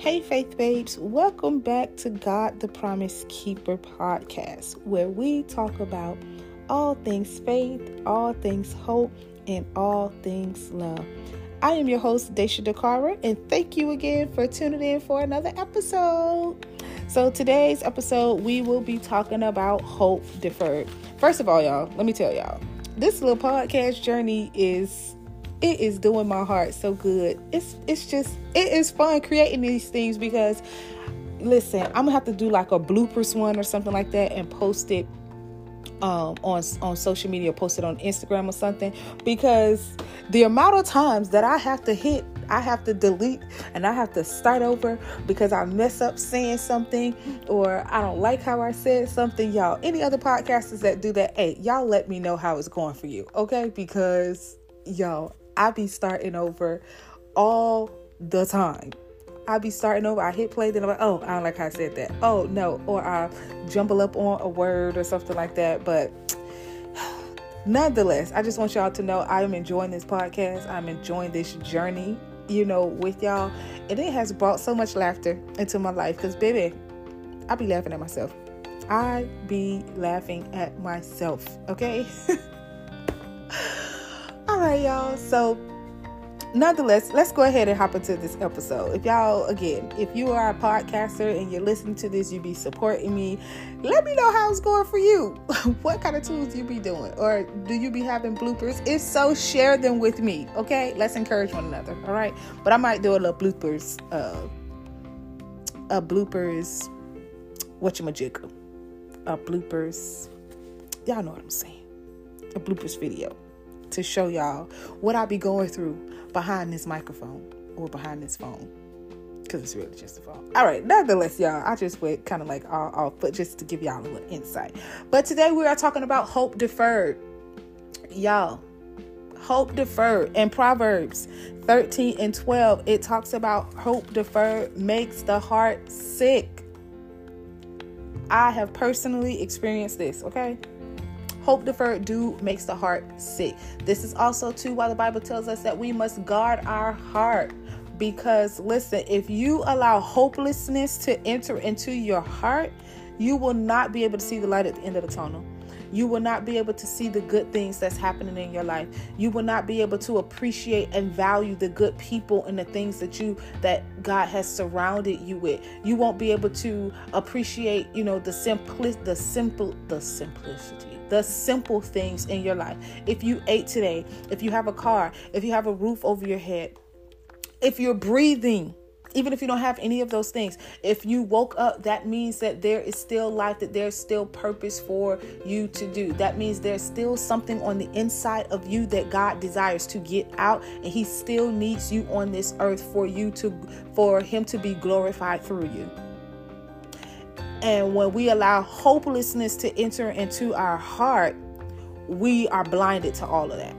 Hey, Faith Babes, welcome back to God the Promise Keeper podcast, where we talk about all things faith, all things hope, and all things love. I am your host, Daisha Dakara, and thank you again for tuning in for another episode. So, today's episode, we will be talking about hope deferred. First of all, y'all, let me tell y'all, this little podcast journey is it is doing my heart so good. It's it's just it is fun creating these things because listen, I'm gonna have to do like a bloopers one or something like that and post it um, on on social media, post it on Instagram or something because the amount of times that I have to hit, I have to delete and I have to start over because I mess up saying something or I don't like how I said something. Y'all, any other podcasters that do that, hey, y'all let me know how it's going for you, okay? Because y'all, I be starting over all the time. I be starting over. I hit play, then I'm like, oh, I don't like how I said that. Oh no, or I jumble up on a word or something like that. But nonetheless, I just want y'all to know I am enjoying this podcast. I'm enjoying this journey, you know, with y'all, and it has brought so much laughter into my life. Cause baby, I be laughing at myself. I be laughing at myself. Okay. Right, y'all. So, nonetheless, let's go ahead and hop into this episode. If y'all, again, if you are a podcaster and you're listening to this, you be supporting me. Let me know how it's going for you. what kind of tools you be doing, or do you be having bloopers? If so, share them with me. Okay, let's encourage one another. All right, but I might do a little bloopers. Uh, a bloopers. What you? A bloopers. Y'all know what I'm saying. A bloopers video to show y'all what I be going through behind this microphone or behind this phone. Because it's really just a phone. All right, nonetheless, y'all, I just went kind of like all off, but just to give y'all a little insight. But today we are talking about hope deferred. Y'all, hope deferred. In Proverbs 13 and 12, it talks about hope deferred makes the heart sick. I have personally experienced this, okay? Hope deferred do makes the heart sick. This is also too why the Bible tells us that we must guard our heart. Because listen, if you allow hopelessness to enter into your heart, you will not be able to see the light at the end of the tunnel. You will not be able to see the good things that's happening in your life. You will not be able to appreciate and value the good people and the things that you that God has surrounded you with. You won't be able to appreciate, you know, the simpli- the simple the simplicity the simple things in your life. If you ate today, if you have a car, if you have a roof over your head, if you're breathing, even if you don't have any of those things, if you woke up, that means that there is still life, that there's still purpose for you to do. That means there's still something on the inside of you that God desires to get out, and He still needs you on this earth for you to, for Him to be glorified through you. And when we allow hopelessness to enter into our heart, we are blinded to all of that.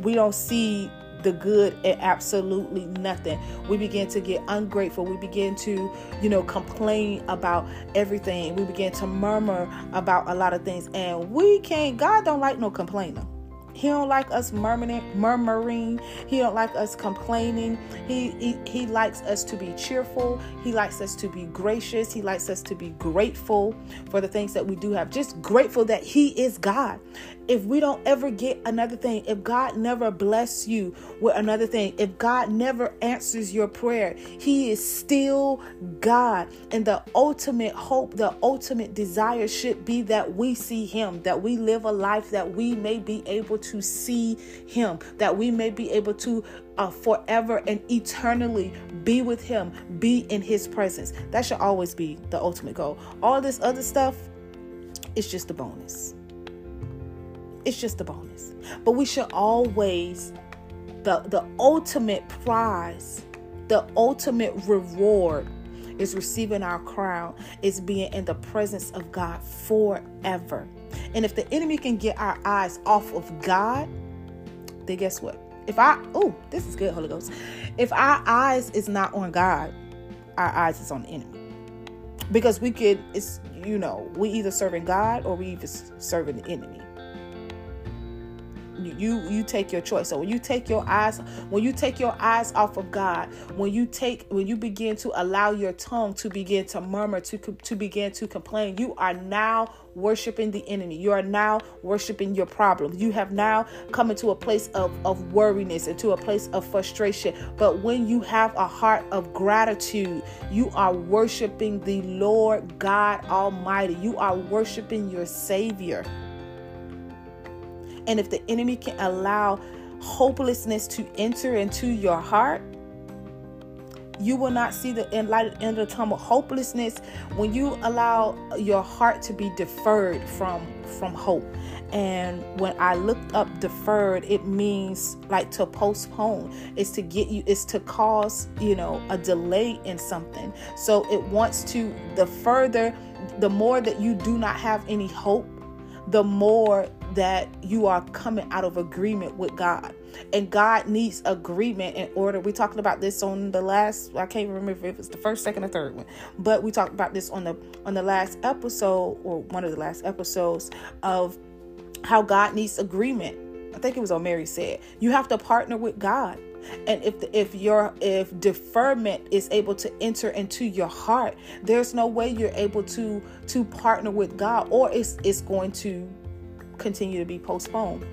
We don't see the good in absolutely nothing. We begin to get ungrateful. We begin to, you know, complain about everything. We begin to murmur about a lot of things. And we can't, God don't like no complainer. He don't like us murmuring, murmuring. He don't like us complaining. He, he he likes us to be cheerful. He likes us to be gracious. He likes us to be grateful for the things that we do have. Just grateful that he is God if we don't ever get another thing, if God never bless you with another thing, if God never answers your prayer, He is still God. And the ultimate hope, the ultimate desire should be that we see Him, that we live a life that we may be able to see Him, that we may be able to uh, forever and eternally be with Him, be in His presence. That should always be the ultimate goal. All this other stuff is just a bonus. It's just a bonus. But we should always the the ultimate prize, the ultimate reward is receiving our crown, is being in the presence of God forever. And if the enemy can get our eyes off of God, then guess what? If I oh, this is good, Holy Ghost. If our eyes is not on God, our eyes is on the enemy. Because we could, it's you know, we either serving God or we either serving the enemy. You you take your choice. So when you take your eyes when you take your eyes off of god when you take when you begin to allow your tongue to begin to murmur to to begin to complain you are now worshiping the enemy. You are now worshiping your problem. You have now come into a place of of worriness into a place of frustration. But when you have a heart of gratitude you are worshiping the lord god almighty. You are worshiping your savior and if the enemy can allow hopelessness to enter into your heart, you will not see the light end of the tunnel. Hopelessness, when you allow your heart to be deferred from from hope. And when I looked up deferred, it means like to postpone. It's to get you, it's to cause, you know, a delay in something. So it wants to the further, the more that you do not have any hope, the more that you are coming out of agreement with God. And God needs agreement in order. We talked about this on the last I can't remember if it was the first, second, or third one. But we talked about this on the on the last episode or one of the last episodes of how God needs agreement. I think it was on Mary said. You have to partner with God and if the, if your if deferment is able to enter into your heart there's no way you're able to to partner with god or it's it's going to continue to be postponed.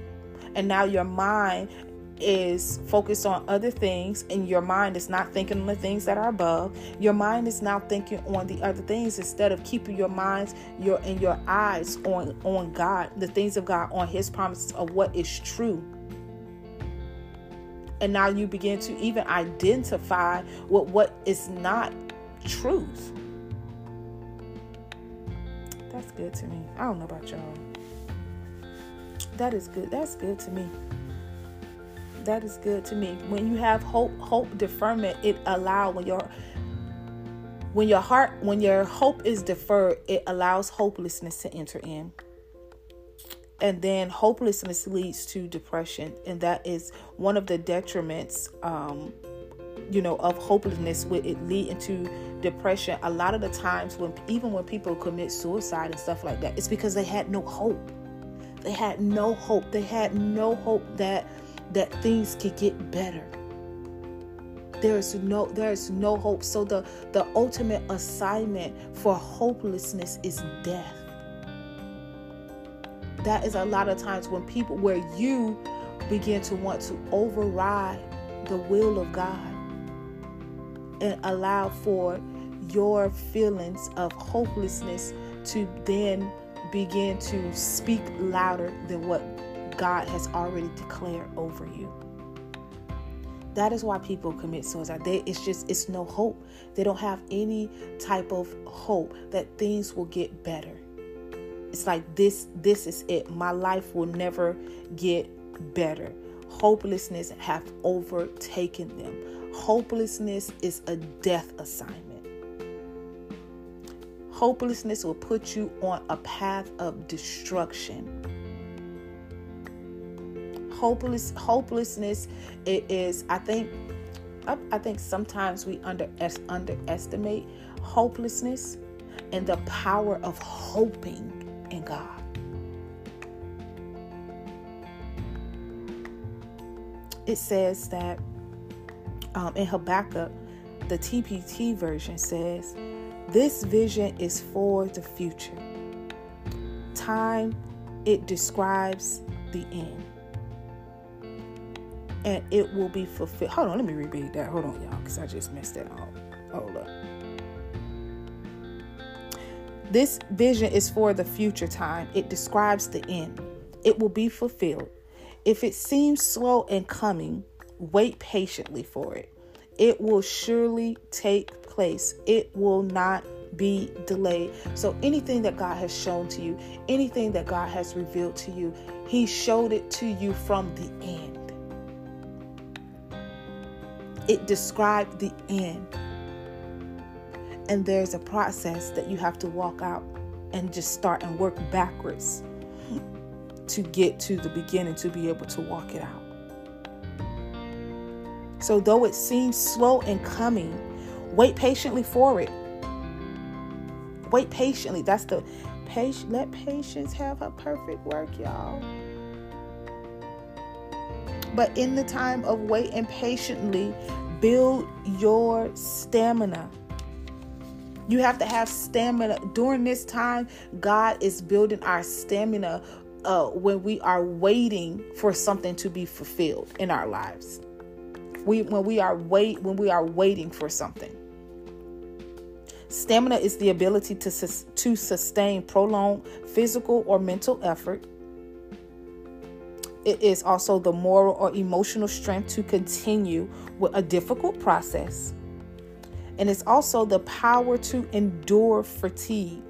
And now your mind is focused on other things and your mind is not thinking on the things that are above. Your mind is now thinking on the other things instead of keeping your minds your and your eyes on on god the things of god on his promises of what is true and now you begin to even identify with what is not truth. That's good to me. I don't know about y'all. That is good. That's good to me. That is good to me. When you have hope, hope deferment, it allow when your when your heart when your hope is deferred, it allows hopelessness to enter in and then hopelessness leads to depression and that is one of the detriments um, you know of hopelessness would it lead into depression. A lot of the times when even when people commit suicide and stuff like that it's because they had no hope. They had no hope. They had no hope that that things could get better. There's no there's no hope. So the the ultimate assignment for hopelessness is death that is a lot of times when people where you begin to want to override the will of God and allow for your feelings of hopelessness to then begin to speak louder than what God has already declared over you. That is why people commit suicide. They, it's just it's no hope. They don't have any type of hope that things will get better it's like this this is it. My life will never get better. Hopelessness have overtaken them. Hopelessness is a death assignment. Hopelessness will put you on a path of destruction. Hopeless hopelessness it is i think I, think sometimes we under underestimate hopelessness and the power of hoping in God. It says that um, in Habakkuk, the TPT version says, This vision is for the future. Time, it describes the end. And it will be fulfilled. Hold on, let me repeat that. Hold on, y'all, because I just messed that up. This vision is for the future time, it describes the end. It will be fulfilled. If it seems slow in coming, wait patiently for it. It will surely take place. It will not be delayed. So, anything that God has shown to you, anything that God has revealed to you, He showed it to you from the end. It described the end. And there's a process that you have to walk out and just start and work backwards to get to the beginning to be able to walk it out. So, though it seems slow in coming, wait patiently for it. Wait patiently. That's the patience. Let patience have her perfect work, y'all. But in the time of waiting patiently, build your stamina. You have to have stamina. During this time, God is building our stamina uh, when we are waiting for something to be fulfilled in our lives. We when we are wait when we are waiting for something. Stamina is the ability to sus- to sustain prolonged physical or mental effort. It is also the moral or emotional strength to continue with a difficult process and it's also the power to endure fatigue.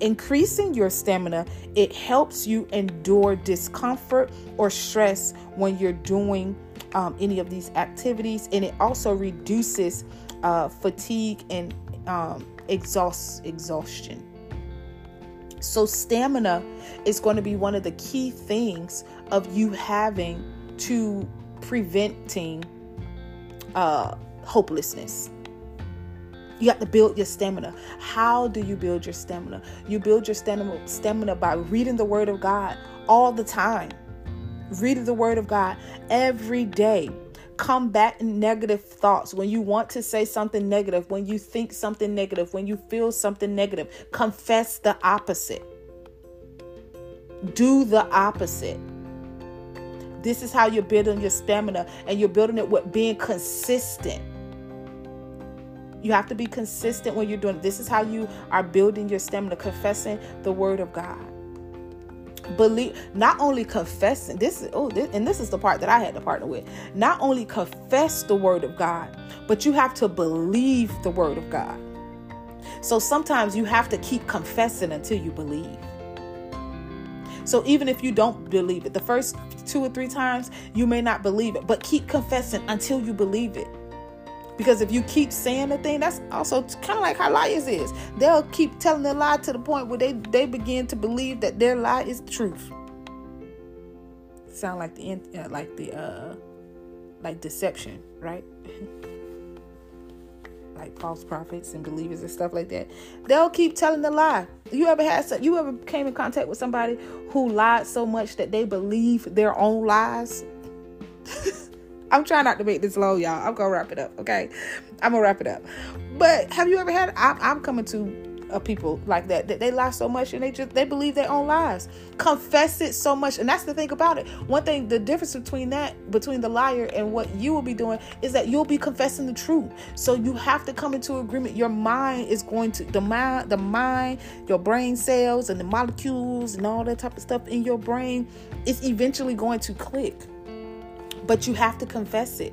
Increasing your stamina, it helps you endure discomfort or stress when you're doing um, any of these activities, and it also reduces uh, fatigue and um, exhaust exhaustion. So, stamina is going to be one of the key things of you having to preventing uh, hopelessness. You have to build your stamina. How do you build your stamina? You build your stamina, stamina by reading the Word of God all the time. Reading the Word of God every day. Combat negative thoughts. When you want to say something negative, when you think something negative, when you feel something negative, confess the opposite. Do the opposite. This is how you're building your stamina, and you're building it with being consistent you have to be consistent when you're doing this is how you are building your stamina confessing the word of god. Believe not only confessing this oh this, and this is the part that i had to partner with. Not only confess the word of god but you have to believe the word of god. So sometimes you have to keep confessing until you believe. So even if you don't believe it the first two or three times you may not believe it but keep confessing until you believe it because if you keep saying the thing, that's also kind of like how liars is. They'll keep telling a lie to the point where they, they begin to believe that their lie is the truth. Sound like the uh, like the uh like deception, right? like false prophets and believers and stuff like that. They'll keep telling the lie. You ever had some, you ever came in contact with somebody who lied so much that they believe their own lies? I'm trying not to make this long, y'all. I'm gonna wrap it up, okay? I'm gonna wrap it up. But have you ever had? I'm, I'm coming to uh, people like that that they lie so much and they just they believe their own lies, confess it so much, and that's the thing about it. One thing, the difference between that, between the liar and what you will be doing, is that you'll be confessing the truth. So you have to come into agreement. Your mind is going to the mind, the mind, your brain cells and the molecules and all that type of stuff in your brain is eventually going to click but you have to confess it.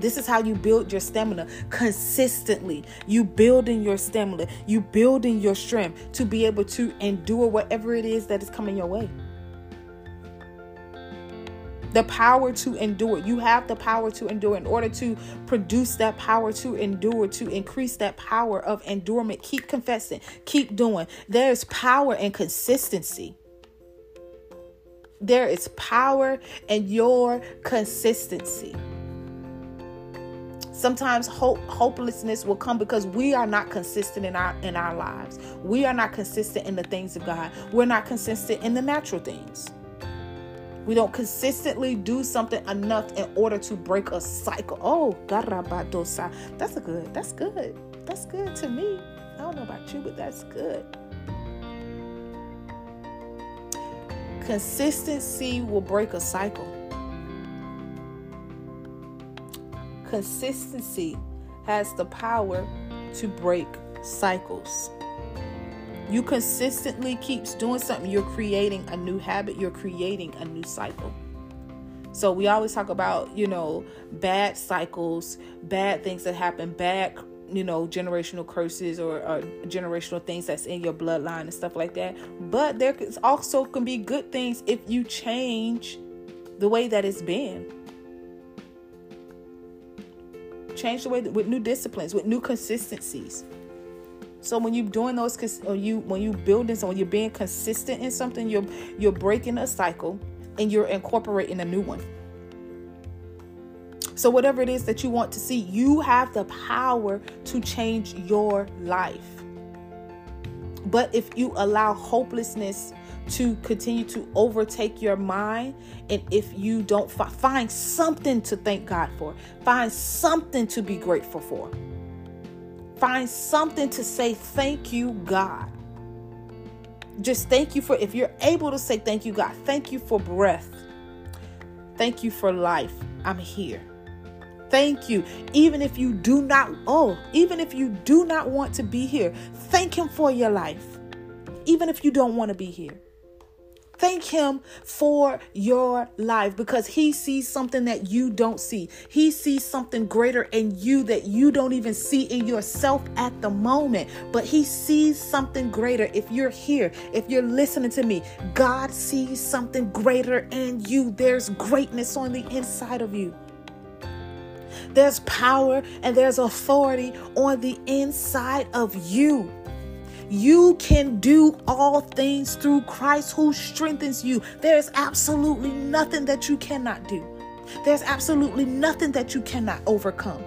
This is how you build your stamina consistently. You building your stamina, you building your strength to be able to endure whatever it is that is coming your way. The power to endure. You have the power to endure. In order to produce that power to endure, to increase that power of endurance, keep confessing, keep doing. There's power and consistency. There is power in your consistency. Sometimes hope hopelessness will come because we are not consistent in our in our lives. We are not consistent in the things of God. We're not consistent in the natural things. We don't consistently do something enough in order to break a cycle. Oh, garabadosa. That's a good. That's good. That's good to me. I don't know about you, but that's good. Consistency will break a cycle. Consistency has the power to break cycles. You consistently keeps doing something, you're creating a new habit, you're creating a new cycle. So we always talk about, you know, bad cycles, bad things that happen, bad you know generational curses or, or, generational things that's in your bloodline and stuff like that. But there also can be good things if you change the way that it's been. Change the way with new disciplines with new consistencies. So when you're doing those or you when you building so when you're being consistent in something you're you're breaking a cycle and you're incorporating a new one so, whatever it is that you want to see, you have the power to change your life. But if you allow hopelessness to continue to overtake your mind. And if you don't fi- find something to thank God for, find something to be grateful for, find something to say, Thank you, God. Just thank you for, if you're able to say, Thank you, God, thank you for breath, thank you for life. I'm here. Thank you. Even if you do not, oh, even if you do not want to be here, thank Him for your life. Even if you don't want to be here. Thank him for your life because he sees something that you don't see. He sees something greater in you that you don't even see in yourself at the moment. But he sees something greater. If you're here, if you're listening to me, God sees something greater in you. There's greatness on the inside of you. There's power and there's authority on the inside of you. You can do all things through Christ who strengthens you. There's absolutely nothing that you cannot do. There's absolutely nothing that you cannot overcome.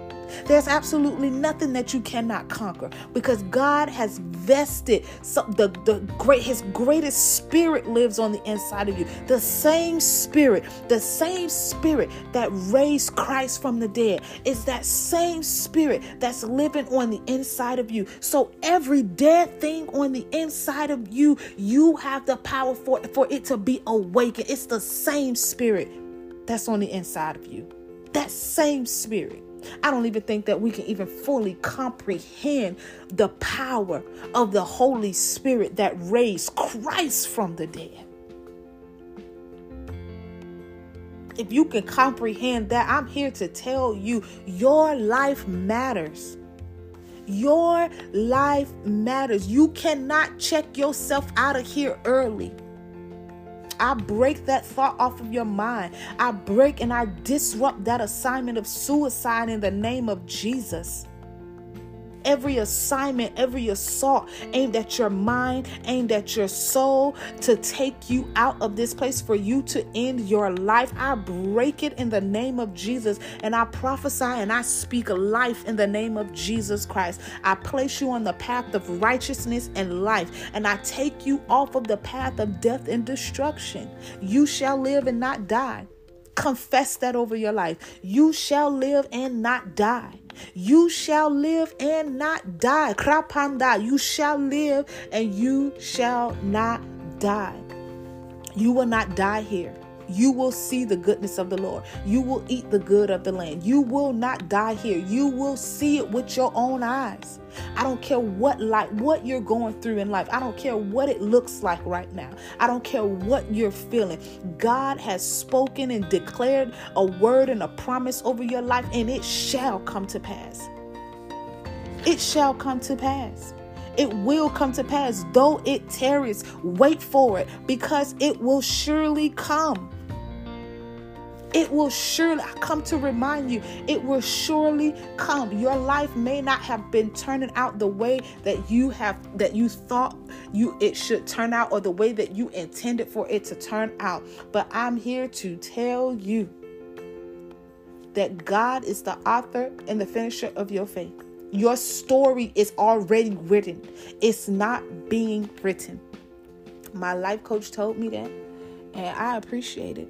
There's absolutely nothing that you cannot conquer because God has vested some, the, the great his greatest spirit lives on the inside of you. The same spirit, the same spirit that raised Christ from the dead is that same spirit that's living on the inside of you. So every dead thing on the inside of you, you have the power for, for it to be awakened. It's the same spirit that's on the inside of you. That same spirit. I don't even think that we can even fully comprehend the power of the Holy Spirit that raised Christ from the dead. If you can comprehend that, I'm here to tell you your life matters. Your life matters. You cannot check yourself out of here early. I break that thought off of your mind. I break and I disrupt that assignment of suicide in the name of Jesus every assignment, every assault aimed at your mind, aimed at your soul to take you out of this place for you to end your life. I break it in the name of Jesus and I prophesy and I speak life in the name of Jesus Christ. I place you on the path of righteousness and life and I take you off of the path of death and destruction. You shall live and not die. Confess that over your life. You shall live and not die. You shall live and not die. Krapanda. You shall live and you shall not die. You will not die here. You will see the goodness of the Lord. You will eat the good of the land. You will not die here. You will see it with your own eyes. I don't care what like what you're going through in life. I don't care what it looks like right now. I don't care what you're feeling. God has spoken and declared a word and a promise over your life and it shall come to pass. It shall come to pass it will come to pass. Though it tarries, wait for it because it will surely come. It will surely come to remind you. It will surely come. Your life may not have been turning out the way that you have that you thought you it should turn out or the way that you intended for it to turn out. But I'm here to tell you that God is the author and the finisher of your faith. Your story is already written. It's not being written. My life coach told me that, and I appreciate it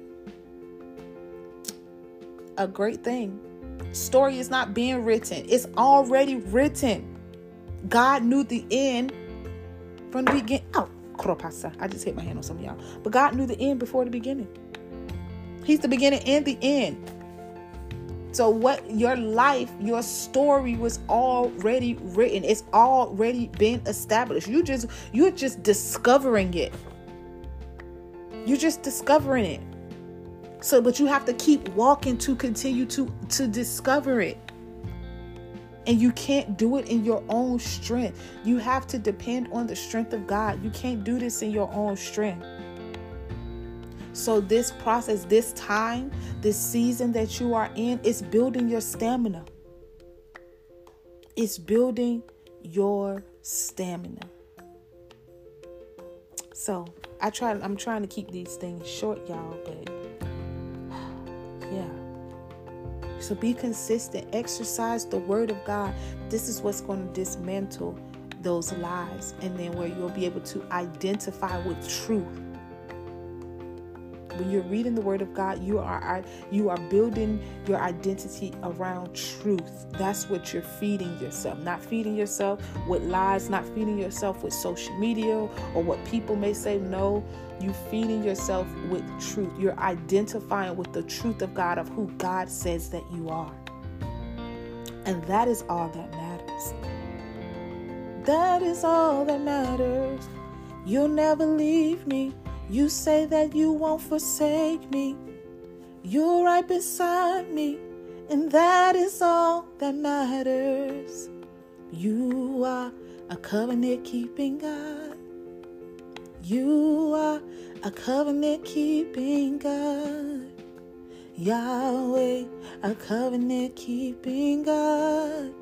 a great thing. Story is not being written, it's already written. God knew the end from the beginning. Oh, I just hit my hand on some of y'all. But God knew the end before the beginning. He's the beginning and the end. So what your life, your story was already written. It's already been established. You just you're just discovering it. You're just discovering it. So, but you have to keep walking to continue to to discover it. And you can't do it in your own strength. You have to depend on the strength of God. You can't do this in your own strength. So, this process, this time, this season that you are in, is building your stamina. It's building your stamina. So, I try I'm trying to keep these things short, y'all, but So be consistent. Exercise the word of God. This is what's going to dismantle those lies. And then where you'll be able to identify with truth. when you're reading the word of God, you are you are building your identity around truth. That's what you're feeding yourself. Not feeding yourself with lies, not feeding yourself with social media or what people may say. No, you feeding yourself with truth. You're identifying with the truth of God of who God says that you are. And that is all that matters. That is all that matters. You'll never leave me. You say that you won't forsake me. You're right beside me, and that is all that matters. You are a covenant keeping God. You are a covenant keeping God. Yahweh, a covenant keeping God.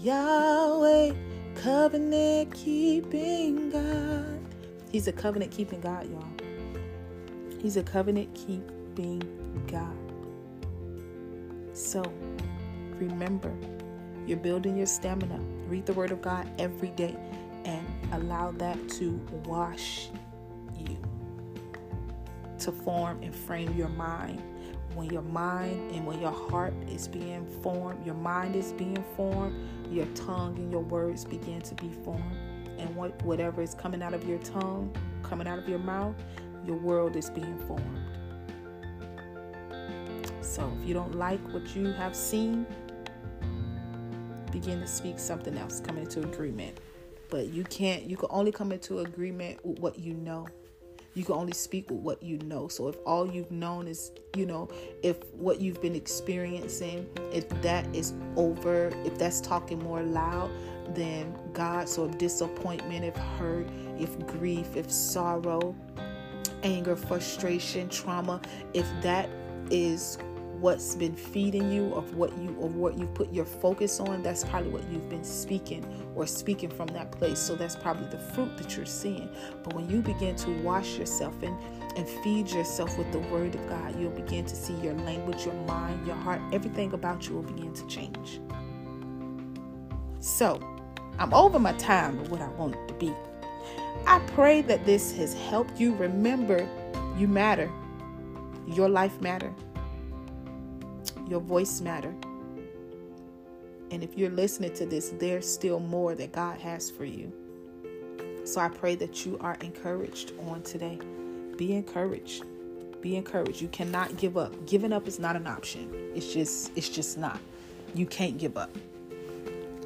Yahweh, covenant keeping God. He's a covenant keeping God, y'all. He's a covenant keeping God. So remember, you're building your stamina. Read the Word of God every day and allow that to wash you, to form and frame your mind. When your mind and when your heart is being formed, your mind is being formed, your tongue and your words begin to be formed and what whatever is coming out of your tongue, coming out of your mouth, your world is being formed. So if you don't like what you have seen, begin to speak something else, come into agreement. But you can't, you can only come into agreement with what you know. You can only speak with what you know. So if all you've known is, you know, if what you've been experiencing, if that is over, if that's talking more loud, than God. So, if disappointment, if hurt, if grief, if sorrow, anger, frustration, trauma, if that is what's been feeding you of what you of what you put your focus on that's probably what you've been speaking or speaking from that place so that's probably the fruit that you're seeing but when you begin to wash yourself and and feed yourself with the word of God you'll begin to see your language your mind your heart everything about you will begin to change so I'm over my time of what I want to be. I pray that this has helped you remember you matter. Your life matter. Your voice matter. And if you're listening to this, there's still more that God has for you. So I pray that you are encouraged on today. Be encouraged. Be encouraged. You cannot give up. Giving up is not an option. It's just it's just not. You can't give up.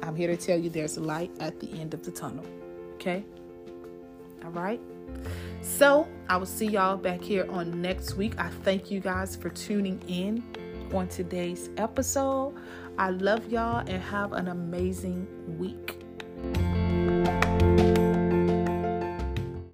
I'm here to tell you there's a light at the end of the tunnel. Okay? All right? So, I will see y'all back here on next week. I thank you guys for tuning in on today's episode. I love y'all and have an amazing week.